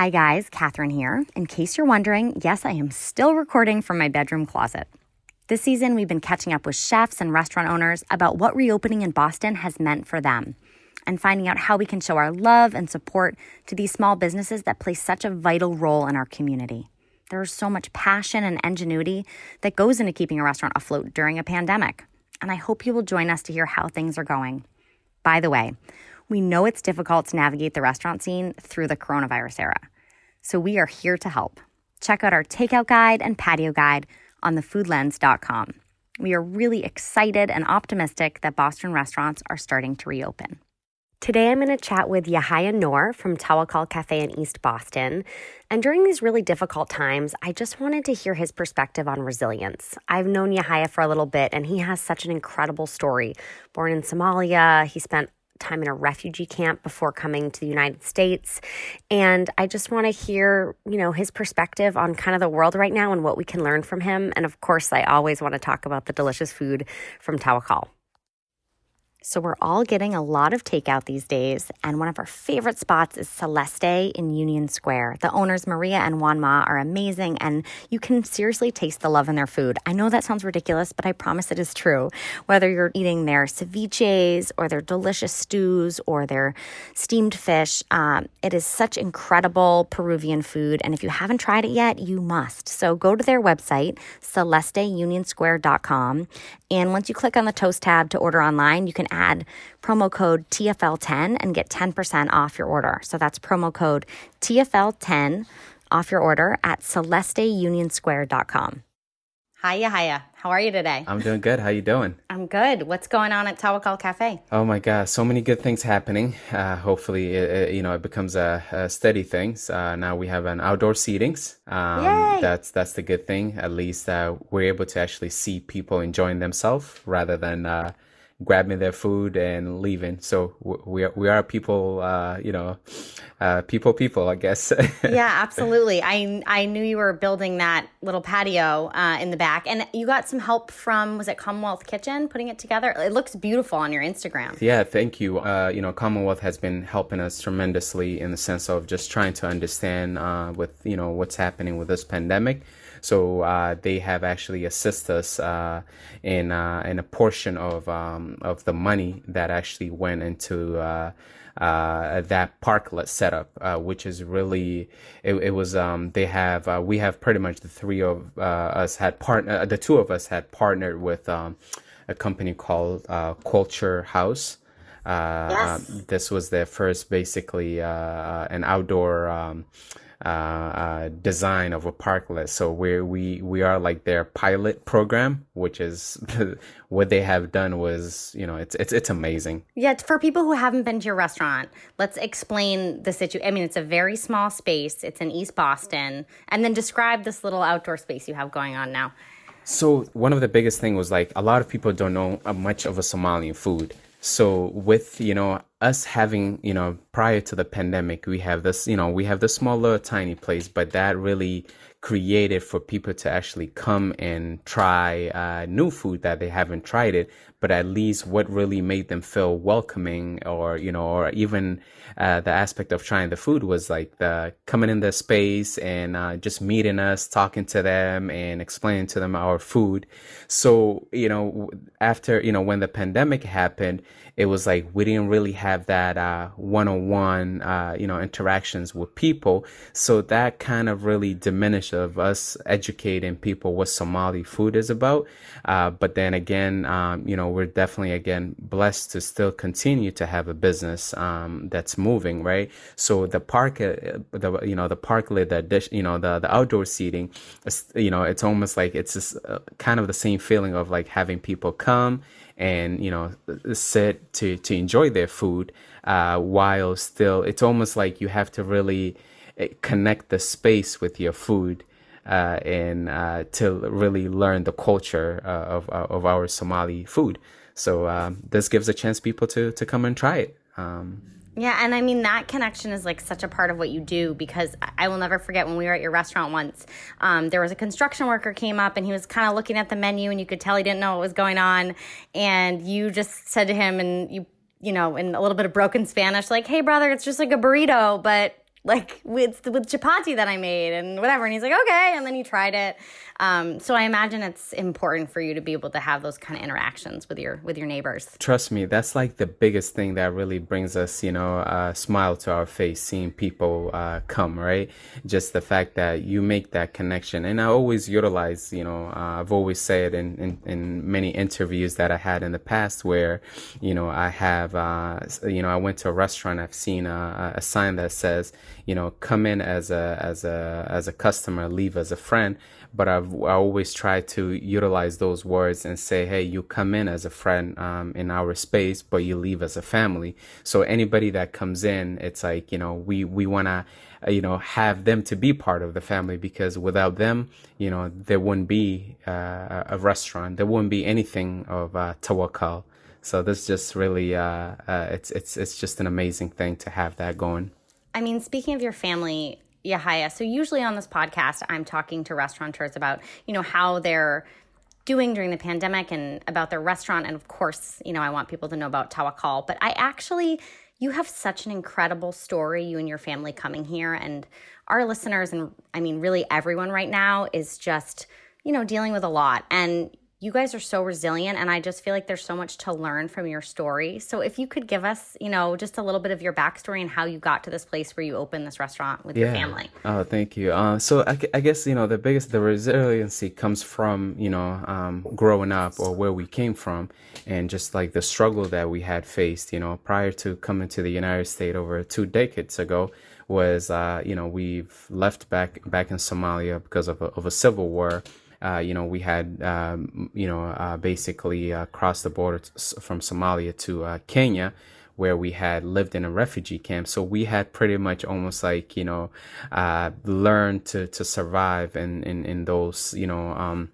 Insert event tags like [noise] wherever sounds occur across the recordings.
Hi, guys, Catherine here. In case you're wondering, yes, I am still recording from my bedroom closet. This season, we've been catching up with chefs and restaurant owners about what reopening in Boston has meant for them and finding out how we can show our love and support to these small businesses that play such a vital role in our community. There is so much passion and ingenuity that goes into keeping a restaurant afloat during a pandemic. And I hope you will join us to hear how things are going. By the way, we know it's difficult to navigate the restaurant scene through the coronavirus era. So we are here to help. Check out our takeout guide and patio guide on thefoodlens.com. We are really excited and optimistic that Boston restaurants are starting to reopen. Today, I'm going to chat with Yahya Noor from Tawakal Cafe in East Boston. And during these really difficult times, I just wanted to hear his perspective on resilience. I've known Yahya for a little bit, and he has such an incredible story. Born in Somalia, he spent time in a refugee camp before coming to the United States. And I just want to hear, you know, his perspective on kind of the world right now and what we can learn from him. And of course, I always want to talk about the delicious food from Tawakal. So we're all getting a lot of takeout these days, and one of our favorite spots is Celeste in Union Square. The owners, Maria and Juan Ma, are amazing, and you can seriously taste the love in their food. I know that sounds ridiculous, but I promise it is true. Whether you're eating their ceviches or their delicious stews or their steamed fish, um, it is such incredible Peruvian food, and if you haven't tried it yet, you must. So go to their website, celesteunionsquare.com, and once you click on the toast tab to order online, you can add promo code TFL10 and get 10% off your order. So that's promo code TFL10 off your order at celesteunionsquare.com. Hiya, hiya. How are you today? I'm doing good. How you doing? I'm good. What's going on at Tawakal Cafe? Oh my God, so many good things happening. Uh, hopefully, it, it, you know, it becomes a, a steady thing. Uh, now we have an outdoor seatings. Um, Yay! That's that's the good thing. At least uh, we're able to actually see people enjoying themselves rather than uh, grabbing their food and leaving. So we are, we are people, uh, you know, uh, people, people, I guess. [laughs] yeah, absolutely. I, I knew you were building that little patio, uh, in the back and you got some help from, was it Commonwealth Kitchen putting it together? It looks beautiful on your Instagram. Yeah, thank you. Uh, you know, Commonwealth has been helping us tremendously in the sense of just trying to understand, uh, with, you know, what's happening with this pandemic. So uh, they have actually assisted us uh, in uh, in a portion of um, of the money that actually went into. Uh, uh, that parklet setup, uh, which is really it, it was um, they have uh, we have pretty much the three of uh, us had partner the two of us had partnered with um, a company called Culture House. Yes. This was their first basically an outdoor um, uh, uh, design of a parklet. So we we we are like their pilot program, which is [laughs] what they have done was you know it's it's it's amazing. Yeah, for people who haven't been to your restaurant, let's explain the situation. I mean, it's a very small space. It's in East Boston, and then describe this little outdoor space you have going on now. So one of the biggest thing was like a lot of people don't know much of a Somalian food. So with you know us having you know prior to the pandemic, we have this you know we have the smaller tiny place, but that really created for people to actually come and try uh, new food that they haven't tried it but at least what really made them feel welcoming or you know or even uh, the aspect of trying the food was like the coming in the space and uh, just meeting us talking to them and explaining to them our food. So you know after you know when the pandemic happened it was like we didn't really have that uh, one-on-one uh, you know interactions with people. So that kind of really diminished of us educating people what somali food is about. Uh, but then again um, you know we're definitely again blessed to still continue to have a business um, that's moving, right? So the park, uh, the you know the parklet, the dish, you know the the outdoor seating, you know it's almost like it's just uh, kind of the same feeling of like having people come and you know sit to to enjoy their food uh, while still it's almost like you have to really uh, connect the space with your food uh, and uh, to really learn the culture uh, of uh, of our Somali food. So um, this gives a chance people to to come and try it. Um, yeah, and I mean that connection is like such a part of what you do because I will never forget when we were at your restaurant once. Um, there was a construction worker came up and he was kind of looking at the menu and you could tell he didn't know what was going on, and you just said to him and you you know in a little bit of broken Spanish like, "Hey brother, it's just like a burrito, but like with with chapati that I made and whatever. And he's like, okay. And then he tried it. Um, so I imagine it's important for you to be able to have those kind of interactions with your with your neighbors. Trust me, that's like the biggest thing that really brings us, you know, a smile to our face, seeing people uh, come, right? Just the fact that you make that connection. And I always utilize, you know, uh, I've always said in, in, in many interviews that I had in the past where, you know, I have, uh, you know, I went to a restaurant, I've seen a, a sign that says, you know, come in as a, as a, as a customer, leave as a friend but I've I always try to utilize those words and say, hey, you come in as a friend um, in our space, but you leave as a family. So anybody that comes in, it's like you know we we want to uh, you know have them to be part of the family because without them, you know there wouldn't be uh, a restaurant, there wouldn't be anything of uh, Tawakal. So this just really uh, uh, it's it's it's just an amazing thing to have that going. I mean, speaking of your family, Yahya. So usually on this podcast, I'm talking to restaurateurs about, you know, how they're doing during the pandemic and about their restaurant. And of course, you know, I want people to know about Tawakal. But I actually, you have such an incredible story, you and your family coming here. And our listeners, and I mean, really everyone right now is just, you know, dealing with a lot. And you guys are so resilient and i just feel like there's so much to learn from your story. So if you could give us you know just a little bit of your backstory and how you got to this place where you opened this restaurant with yeah. your family. Oh thank you. Uh, so I, I, guess you know the biggest the resiliency comes from you know um, growing up or where we came from and just like the struggle that we had faced you know prior to coming to the united states over two decades ago was uh, you know we've left back back in somalia because of a, of a civil war uh, you know, we had, um, you know, uh, basically uh, crossed the border t- from Somalia to uh, Kenya, where we had lived in a refugee camp. So we had pretty much almost like, you know, uh, learned to, to survive in, in, in those, you know, um,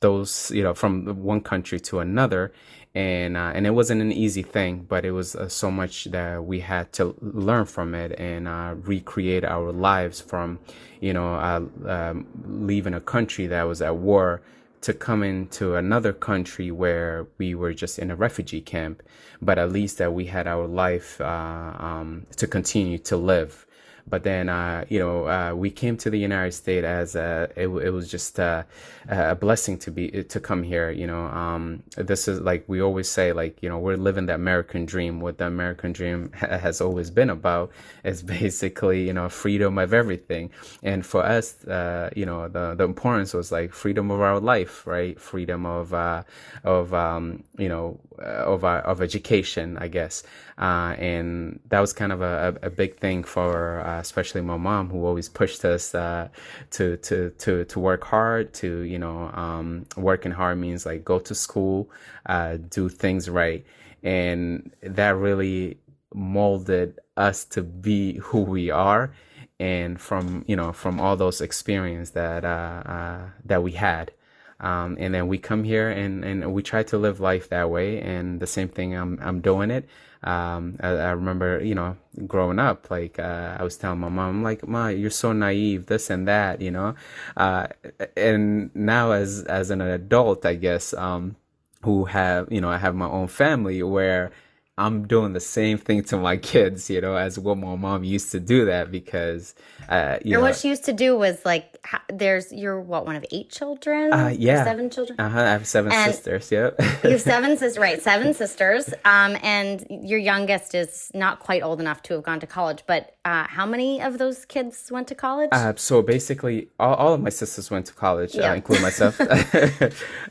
those, you know, from one country to another and uh, and it wasn't an easy thing, but it was uh, so much that we had to learn from it and uh, recreate our lives from, you know, uh, um, leaving a country that was at war to come into another country where we were just in a refugee camp, but at least that we had our life uh, um, to continue to live but then, uh, you know, uh, we came to the United States as a, it, it was just a, a, blessing to be to come here. You know, um, this is like we always say, like you know, we're living the American dream. What the American dream ha- has always been about is [laughs] basically you know freedom of everything. And for us, uh, you know, the the importance was like freedom of our life, right? Freedom of uh, of um, you know of our, of education, I guess. Uh, and that was kind of a, a big thing for uh, especially my mom, who always pushed us uh, to to to to work hard. To you know, um, working hard means like go to school, uh, do things right, and that really molded us to be who we are. And from you know from all those experience that uh, uh, that we had, um, and then we come here and, and we try to live life that way. And the same thing, I'm, I'm doing it. Um, I, I, remember, you know, growing up, like, uh, I was telling my mom, like, Ma, you're so naive, this and that, you know? Uh, and now as, as an adult, I guess, um, who have, you know, I have my own family where, I'm doing the same thing to my [laughs] kids, you know, as what my mom used to do that because, uh, you or know, what she used to do was like, there's you're what one of eight children, uh, yeah, seven children. Uh huh. I have seven and sisters. Yep. [laughs] you have seven sisters, right? Seven sisters. Um, and your youngest is not quite old enough to have gone to college, but uh, how many of those kids went to college? Uh, so basically, all, all of my sisters went to college, uh, yeah. uh, including myself. [laughs] [laughs] uh,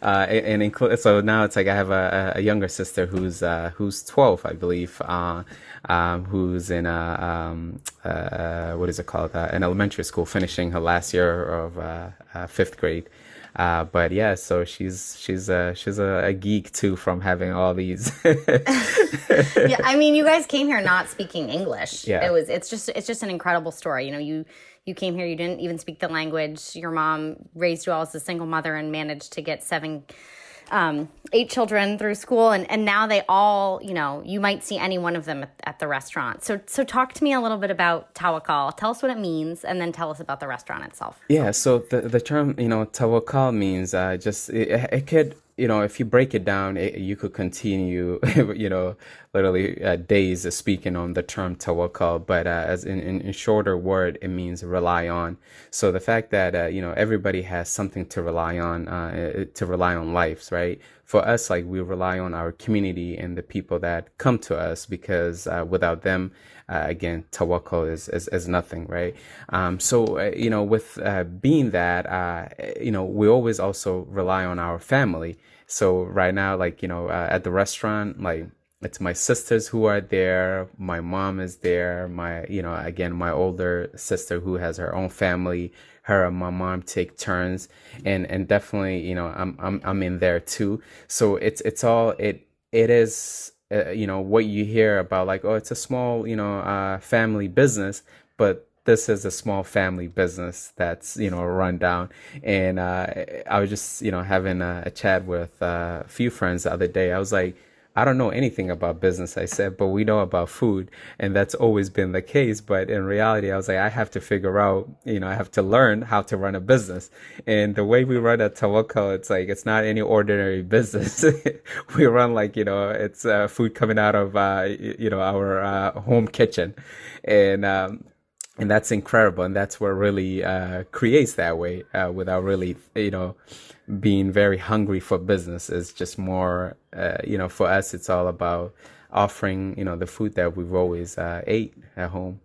and, and include so now it's like I have a, a younger sister who's uh, who's twelve, I believe, uh, um, who's in a um, uh, what is it called? Uh, an elementary school, finishing her last year of uh, uh, fifth grade. Uh, but yeah, so she's she's a she's a, a, geek too from having all these. [laughs] yeah, I mean, you guys came here not speaking English. Yeah, it was it's just it's just an incredible story. You know, you you came here, you didn't even speak the language. Your mom raised you all as a single mother and managed to get seven um, eight children through school, and, and now they all, you know, you might see any one of them at, at, the restaurant. So, so talk to me a little bit about Tawakal. Tell us what it means, and then tell us about the restaurant itself. Yeah. So the the term, you know, Tawakal means uh, just it, it could you know, if you break it down, it, you could continue, [laughs] you know, literally uh, days of speaking on the term tawakkul, but uh, as in, in, in, shorter word, it means rely on. So the fact that, uh, you know, everybody has something to rely on, uh, to rely on lives, right? For us, like we rely on our community and the people that come to us because uh, without them, uh, again, tawakkul is, is, is nothing, right? Um, so, uh, you know, with uh, being that, uh, you know, we always also rely on our family. So right now, like, you know, uh, at the restaurant, like, it's my sisters who are there. My mom is there. My, you know, again, my older sister who has her own family. Her and my mom take turns, and and definitely, you know, I'm I'm I'm in there too. So it's it's all it it is uh, you know what you hear about like oh it's a small you know uh, family business but this is a small family business that's you know run down. And uh, i was just you know having a, a chat with uh, a few friends the other day. I was like I don't know anything about business, I said, but we know about food. And that's always been the case. But in reality, I was like, I have to figure out, you know, I have to learn how to run a business. And the way we run a tawakkul, it's like, it's not any ordinary [laughs] business. [laughs] we run like, you know, it's uh, food coming out of, uh, you know, our uh, home kitchen. And, um, and that's incredible. And that's what really uh, creates that way uh, without really, you know, being very hungry for business is just more, uh, you know, for us, it's all about offering, you know, the food that we've always uh, ate at home.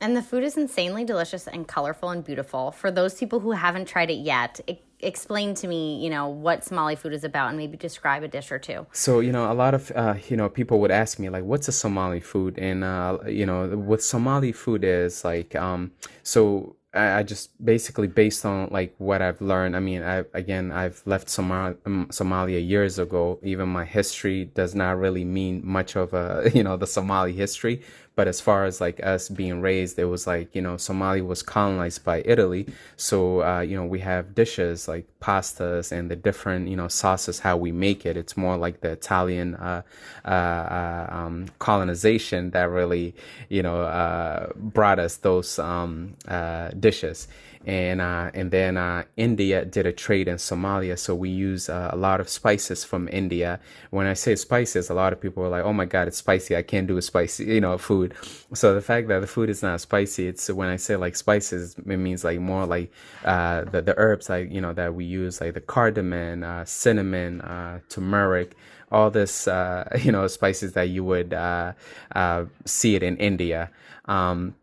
And the food is insanely delicious and colorful and beautiful. For those people who haven't tried it yet, it, explain to me, you know, what Somali food is about and maybe describe a dish or two. So, you know, a lot of, uh, you know, people would ask me, like, what's a Somali food? And, uh, you know, what Somali food is like, um, so I, just basically based on like what I've learned. I mean, I again I've left um, Somalia years ago. Even my history does not really mean much of a [laughs] you know the Somali history. But as far as like us being raised, it was like, you know, Somalia was colonized by Italy. So, uh, you know, we have dishes like pastas and the different, you know, sauces, how we make it. It's more like the Italian, uh, uh, uh um, colonization that really, you know, uh, brought us those, um, uh, dishes and uh, and then uh, India did a trade in Somalia, so we use uh, a lot of spices from India. When I say spices, a lot of people are like, "Oh my God, it's spicy! I can't do a spicy, you know, food." So the fact that the food is not spicy, it's when I say like spices, it means like more like uh, the the herbs like you know that we use, like the cardamom, uh, cinnamon, uh, turmeric all this uh, [laughs] you know spices that you would uh, uh, see it in India. Um,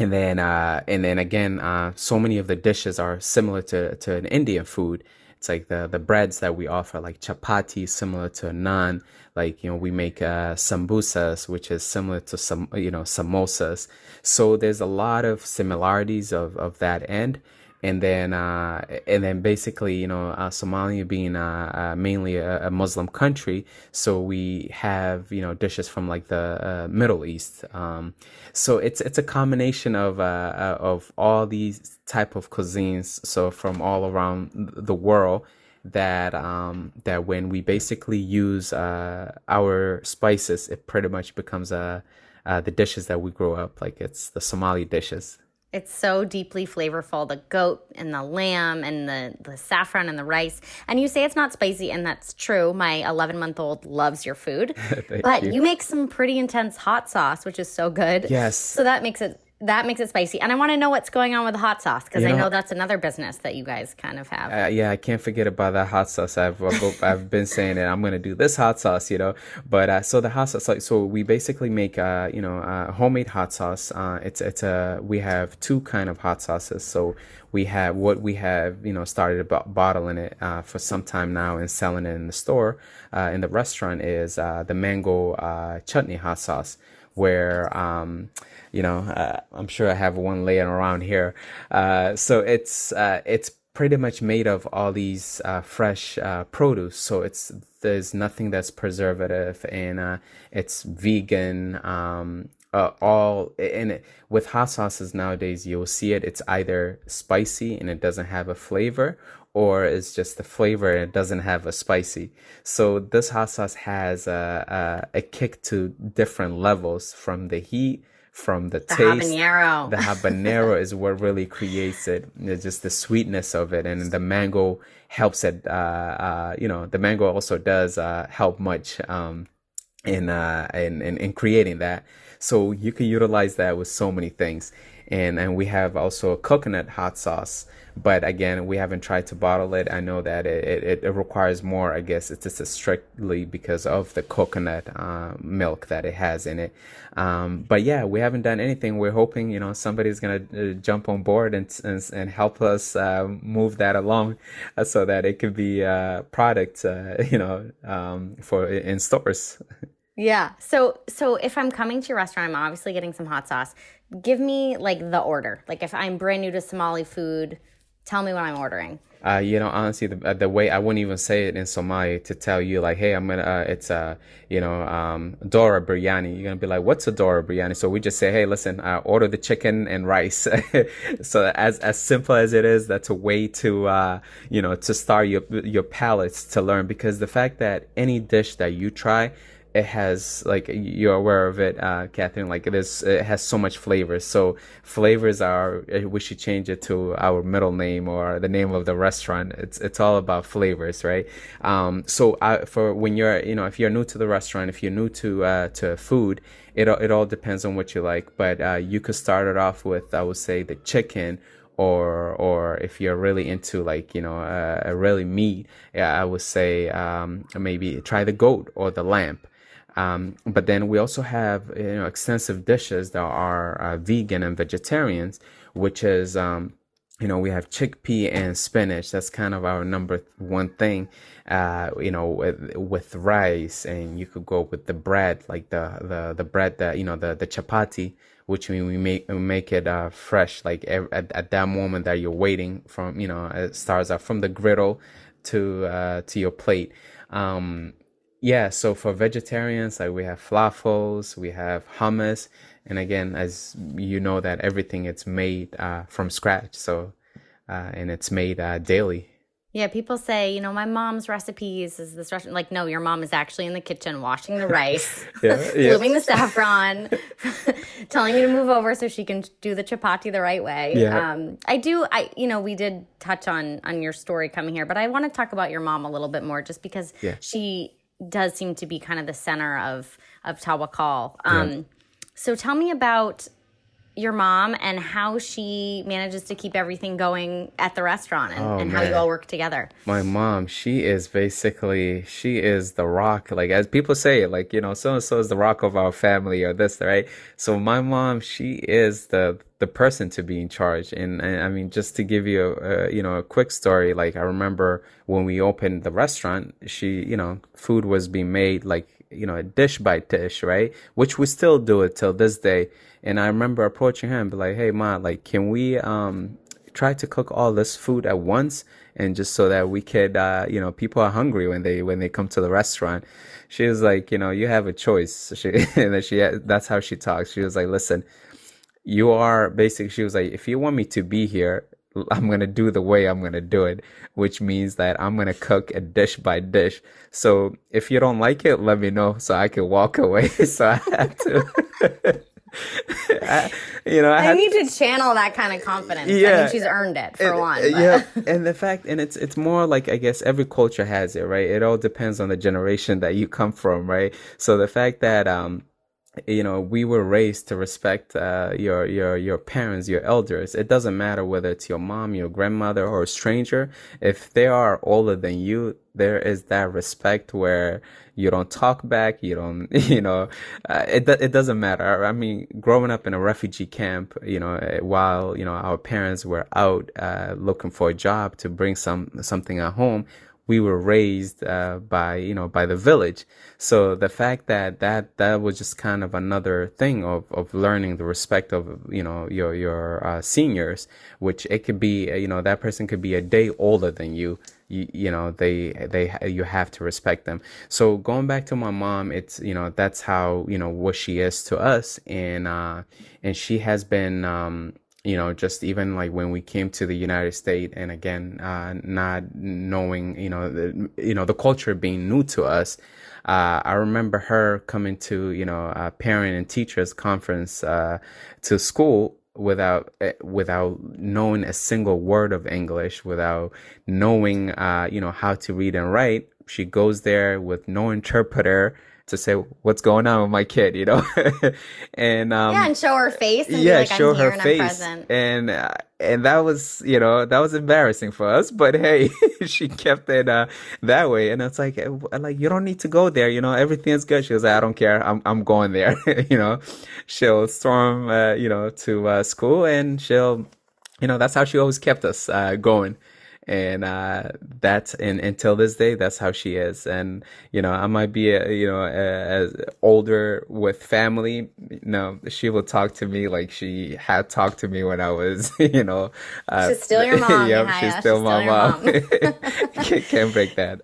and then uh, and then again, uh, so many of the dishes are similar to to an Indian food. It's like the the breads that we offer, like chapati, similar to a naan. Like you know, we make uh, sambusas, which is similar to some you know samosas. So there's a lot of similarities of of that end and then uh, and then basically you know uh, Somalia being uh, uh mainly a, a, Muslim country, so we have you know dishes from like the uh, Middle East. Um, so it's it's a combination of uh, of all these type of cuisines, so from all around the world. That um, that when we basically use our spices, it pretty much becomes the dishes that we grow up like. It's the Somali dishes. It's so deeply flavorful the goat and the lamb and the, the saffron and the rice. And you say it's not spicy, and that's true. My 11 month old loves your food. [laughs] but you. you make some pretty intense hot sauce, which is so good. Yes. So that makes it that makes it spicy. And I want to know what's going on with the hot sauce because I know that's another business that you guys kind of have. Uh, yeah, I can't forget about that hot sauce. I've I've been saying it. I'm going to do this hot sauce, you know. But uh, so the hot sauce, like, so we basically make, uh, you know, uh, homemade hot sauce. Uh, it's it's a we have two kind of hot sauces. So we have what we have, you know, started about bottling it uh, for some time now and selling it in the store, in the restaurant is the mango chutney hot sauce where um, you know uh, I'm sure I have one laying around here. Uh, so it's uh, it's pretty much made of all these uh, fresh uh, produce. So it's there's nothing that's preservative and uh, it's vegan. Um, all and it, with hot sauces nowadays, you'll see it. It's either spicy and it doesn't have a flavor, or it's just the flavor and it doesn't have a spicy. So this hot sauce has a, a, a kick to different levels from the heat from the, The taste. habanero. The habanero is what really creates it. It's just the sweetness of it, and the mango helps it. Uh, uh, you know, the mango also does uh, help much um, in, uh, in in in creating that. So you can utilize that with so many things, and and we have also a coconut hot sauce. But again, we haven't tried to bottle it. I know that it, it, it requires more. I guess it's just strictly because of the coconut uh, milk that it has in it. Um, but yeah, we haven't done anything. We're hoping you know somebody's gonna uh, jump on board and and, and help us uh, move that along, uh, so that it could be a product uh, [laughs] you know um, for in stores. [laughs] Yeah. So so if I'm coming to your restaurant, I'm obviously getting some hot sauce. Give me like the order. Like if I'm brand new to Somali food, tell me what I'm ordering. Uh, you know, honestly, the uh, the way I wouldn't even say it in Somali to tell you like, hey, I'm gonna, uh, it's uh, you know, um, Dora biryani. You're gonna be like, what's a Dora biryani? So we just say, hey, listen, uh, order the chicken and rice. [laughs] so as as simple as it is, that's a way to, uh, you know, to start your your palates to learn because the fact that any dish that you try it has like you're aware of it uh catherine like it is it has so much flavors so flavors are we should change it to our middle name or the name of the restaurant. It's it's all about flavors right? Um so I, for when you're you know if you're new to the restaurant if you're new to uh to food it, it all depends on what you like. But uh you could start it off with i would say the chicken or or if you're really into like you know uh, a really meat yeah i would say um maybe try the goat or the lamb um, but then we also have you know extensive dishes that are uh, vegan and vegetarians, which is um, you know we have chickpea and spinach. That's kind of our number one thing. Uh, you know with, with rice, and you could go with the bread, like the the the bread that you know the the chapati, which we we make we make it uh, fresh, like at, at that moment that you're waiting from you know it starts out from the griddle to uh, to your plate. Um, yeah, so for vegetarians, like we have falafels, we have hummus, and again, as you know, that everything it's made uh, from scratch. So, uh, and it's made uh, daily. Yeah, people say, you know, my mom's recipes is this restaurant. Like, no, your mom is actually in the kitchen washing the rice, [laughs] Yeah, [laughs] yeah. blooming the saffron, [laughs] telling you to move over so she can do the chapati the right way. Yeah. Um, I do. I, you know, we did touch on on your story coming here, but I want to talk about your mom a little bit more, just because Yeah. she does seem to be kind of the center of of Tawakal. Um, So tell me about your mom and how she manages to keep everything going at the restaurant and, Oh, and how you all work together. My mom, she is basically she is the rock. Like as people say, like you know, so and so is the rock of our family or this, right? So my mom, she is the the person to be in charge. And, and I mean, just to give you a, a you know a quick story, like I remember when we opened the restaurant, she you know food was being made like you know a dish by dish, right? Which we still do it till this day. And I remember approaching her and be like, "Hey, ma, like, can we um try to cook all this food at once and just so that we could uh you know people are hungry when they when they come to the restaurant she was like you know you have a choice [laughs] she and then she that's how she talks she was like listen you are basically she was like if you want me to be here [laughs] i'm going to do the way i'm going to do it which means that i'm going to cook a dish by dish so if you don't like it let me know so i can walk [laughs] away so i had to I, [laughs] you know i I need to channel that kind of confidence. I Yeah. mean, she's earned it for and- one. uh, but- yeah, and the fact, and it's it's more like I guess every culture has it, right? It all depends on the generation that you come from, right? So the fact that um, you know, we were raised to respect uh, your your your parents, your elders. It doesn't matter whether it's your mom, your grandmother, or a stranger. If they are older than you, there is that respect where you don't talk back. You don't, [laughs] you know, uh, it it doesn't matter. I mean, growing up in a refugee camp, you know, uh, while you know our parents were out uh, looking for a job to bring some something at home we were raised uh, by you know by the village. So the fact that that that was just kind of another thing of of learning the respect of you know your your uh, seniors which it could be uh, you know that person could be a day older than you. You, you know they they you have to respect them. So going back to my mom it's you know that's how you know what she is to us. And uh and she has been um you know, just even like when we came to the United States, and again, uh, not knowing, you know, the, you know, the culture being new to us. Uh, I remember her coming to, you know, a parent and teachers conference uh, to school without eh, without knowing a single word of English, without knowing, uh, you know, how to read and write. She goes there with no interpreter to say what's going on with my kid, you know, [laughs] and um, yeah, and show her face. And yeah, like, show her face, and uh, and that was you know that was embarrassing for us, but hey, [laughs] she kept it uh, that way, and it's like like you don't need to go there, you know, everything's good. She was like, I don't care, I'm I'm going there, [laughs] you know. She'll storm, uh, you know, to uh, school, and she'll, you know, that's how she always kept us uh, going and uh, that's and until this day that's how she is. And you know i might be a, you know as older with family you know she will talk to me like she had talked to me when i was [laughs] you know uh, she's still your [laughs] mom yep she's still she's my still mom, [laughs] can't break that.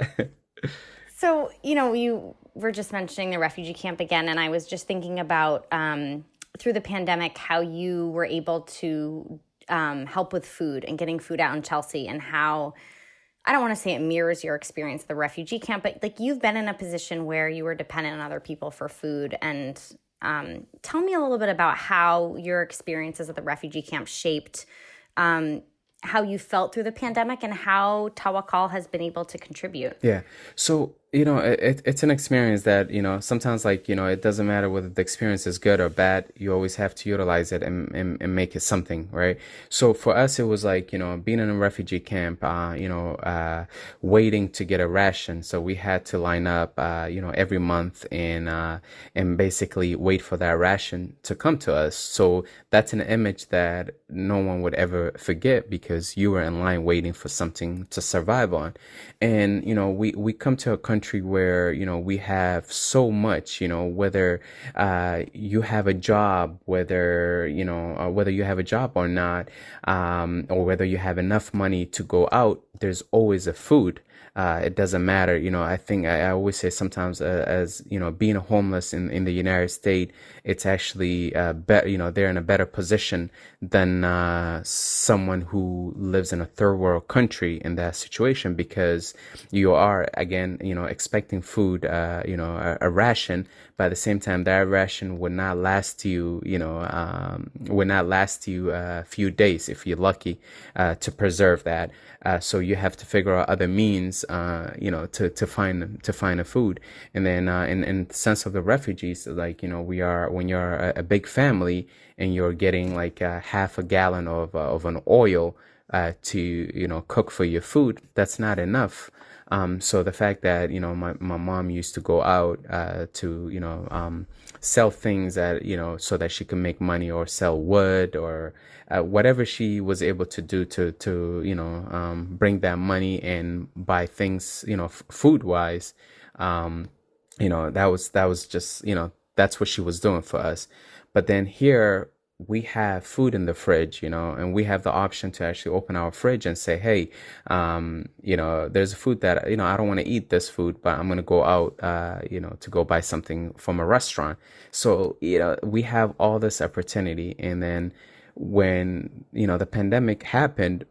So you know you were just mentioning the refugee camp again and i was just thinking about um, through the pandemic how you were able to um, help with food and getting food out in Chelsea and how I don't want to say it mirrors your experience at the refugee camp, but like you've been in a position where you were dependent on other people for food. And um, tell me a little bit about how your experiences at the refugee camp shaped um, how you felt through the pandemic and how Tawakal has been able to contribute. Yeah. So you know it, it's an experience that you know sometimes like you know it doesn't matter whether the experience is good or bad you always have to utilize it and, and, and make it something right? So for us it was like you know being in a refugee camp uh, you know uh, waiting to get a ration. So we had to line up uh, you know every month and uh, and basically wait for that ration to come to us. So that's an image that no one would ever forget because you were in line waiting for something to survive on. And you know we we come to a country country where you know we have so much you know whether uh, you have a job whether you know uh, whether you have a job or not um, or whether you have enough money to go out there's always a food uh, it doesn't matter. You know, I think I, I always say sometimes uh, as, you know, being homeless in, in the United States, it's actually uh, better, you know, they're in a better position than uh, someone who lives in a third world country in that situation because you are, again, you know, expecting food, uh, you know, a, a, ration, but at the same time, that ration would not last you, you know, um, would not last you a few days if you're lucky uh, to preserve that. Uh, so you have to figure out other means, uh, you know, to, to find to find a food. And then uh, in in the sense of the refugees, like you know, we are when you're a, a big family and you're getting like half a gallon of uh, of an oil uh, to you know cook for your food, that's not enough. Um, so the fact that you know my, my mom used to go out uh, to you know um, sell things that you know so that she could make money or sell wood or uh, whatever she was able to do to to you know um, bring that money and buy things you know f- food wise um, you know that was that was just you know that's what she was doing for us but then here we have food in the fridge, you know, and we have the option to actually open our fridge and say, hey, um, you know, there's food that, you know, I don't want to eat this food, but I'm going to go out, uh, you know, to go buy something from a restaurant. So, you know, we have all this opportunity. And then when, you know, the pandemic happened,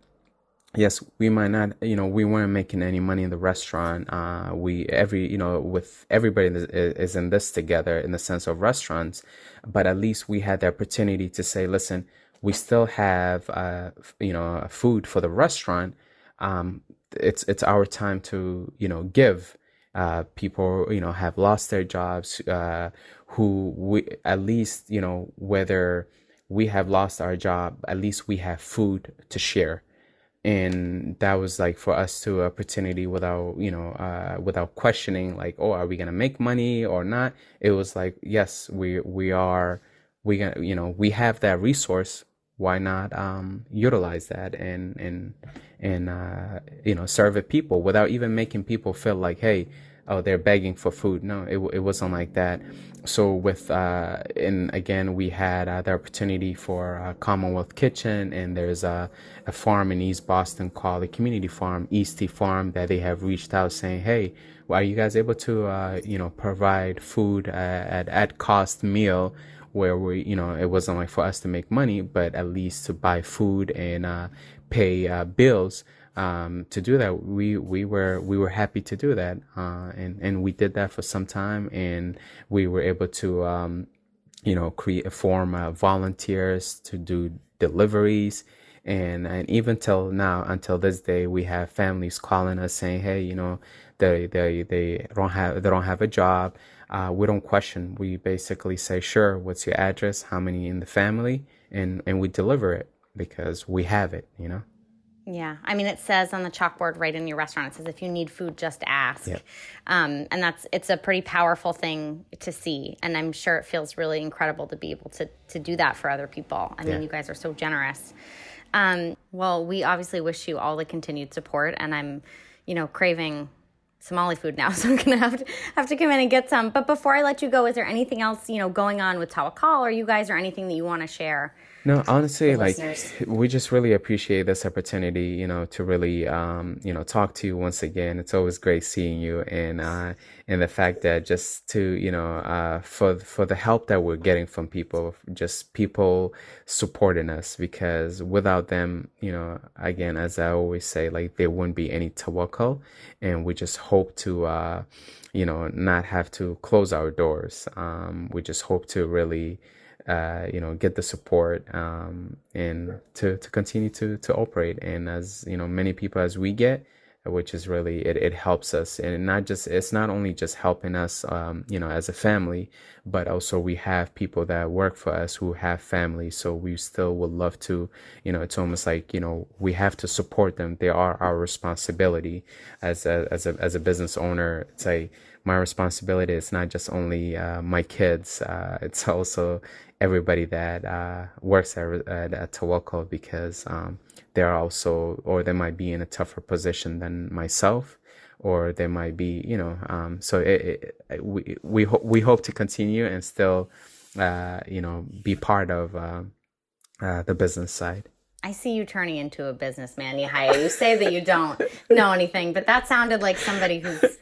yes we might not you know we weren't making any money in the restaurant uh we every you know with everybody is in this together in the sense of restaurants but at least we had the opportunity to say listen we still have uh you know food for the restaurant um it's it's our time to you know give uh people you know have lost their jobs uh who we at least you know whether we have lost our job at least we have food to share and that was like for us to opportunity without you know uh, without questioning like oh are we gonna make money or not? It was like yes we we are we gonna you know we have that resource. Why not um, utilize that and and and uh, you know serve it people? Without even making people feel like hey oh they're begging for food no it, it wasn't like that so with uh and again we had uh, the opportunity for uh, commonwealth kitchen and there's a, a farm in east boston called the community farm Eastie farm that they have reached out saying hey well, are you guys able to uh, you know provide food uh, at at cost meal where we, you know, it wasn't like for us to make money, but at least to buy food and uh, pay uh, bills. Um, to do that, we we were we were happy to do that, uh, and and we did that for some time, and we were able to, um, you know, create a form uh, volunteers to do deliveries. And and even till now until this day we have families calling us saying hey you know they they they don't have they don't have a job. Uh, we don't question. We basically say sure what's your address? How many in the family? And and we deliver it because we have it you know yeah, I mean, it says on the chalkboard right in your restaurant. It says if you need food, just ask. Yep. Um, and that's it's a pretty powerful thing to see, and I'm sure it feels really incredible to be able to to do that for other people. I mean, you guys are so generous. Um, well, we obviously wish you all the continued support, and I'm, you know, craving Somali food now, [laughs] so I'm gonna have to have to come in and get some. But before I let you go, is there anything else you know going on with Tawakal or you guys, or anything that you want to share? No, honestly, like listeners? we just really appreciate this opportunity, you know, to really, um, you know, talk to you once again. It's always great seeing you, and uh, and the fact that just to, you know, uh, for for the help that we're getting from people, just people supporting us, because without them, you know, again, as I always say, like there wouldn't be any tawakkul, and we just hope to, uh, you know, not have to close our doors. Um, we just hope to really uh, you know, get the support um, and to, to continue to to operate. And as you know, many people as we get, which is really it, it helps us, and not just it's not only just helping us, um, you know, as a family, but also we have people that work for us who have families. So we still would love to, you know, it's almost like you know we have to support them. They are our responsibility as a as a as a business owner. It's like my responsibility is not just only uh, my kids; uh, it's also everybody that uh, works at, at, because um, they're also, or they might be in a tougher position than myself, or they might be, you know. Um, so it, it, we we ho- we hope to continue and still, uh, you know, be part of uh, uh the business side. I see you turning into a businessman, Yahya. You say that you don't know anything, but that sounded like somebody who's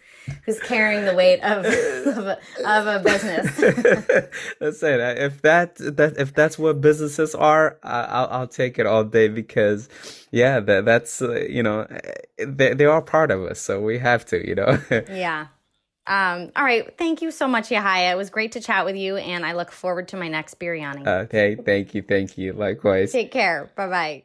who's carrying the weight of of a, of a business. [laughs] Let's say that if that that if that's what businesses are, I'll I'll take it all day because yeah, that that's uh, you know they they are part of us, so we have to, you know. [laughs] yeah. Um, all right. Thank you so much, Yahya. It was great to chat with you, and I look forward to my next biryani. Okay. Thank you. Thank you. Likewise. Take care. Bye bye.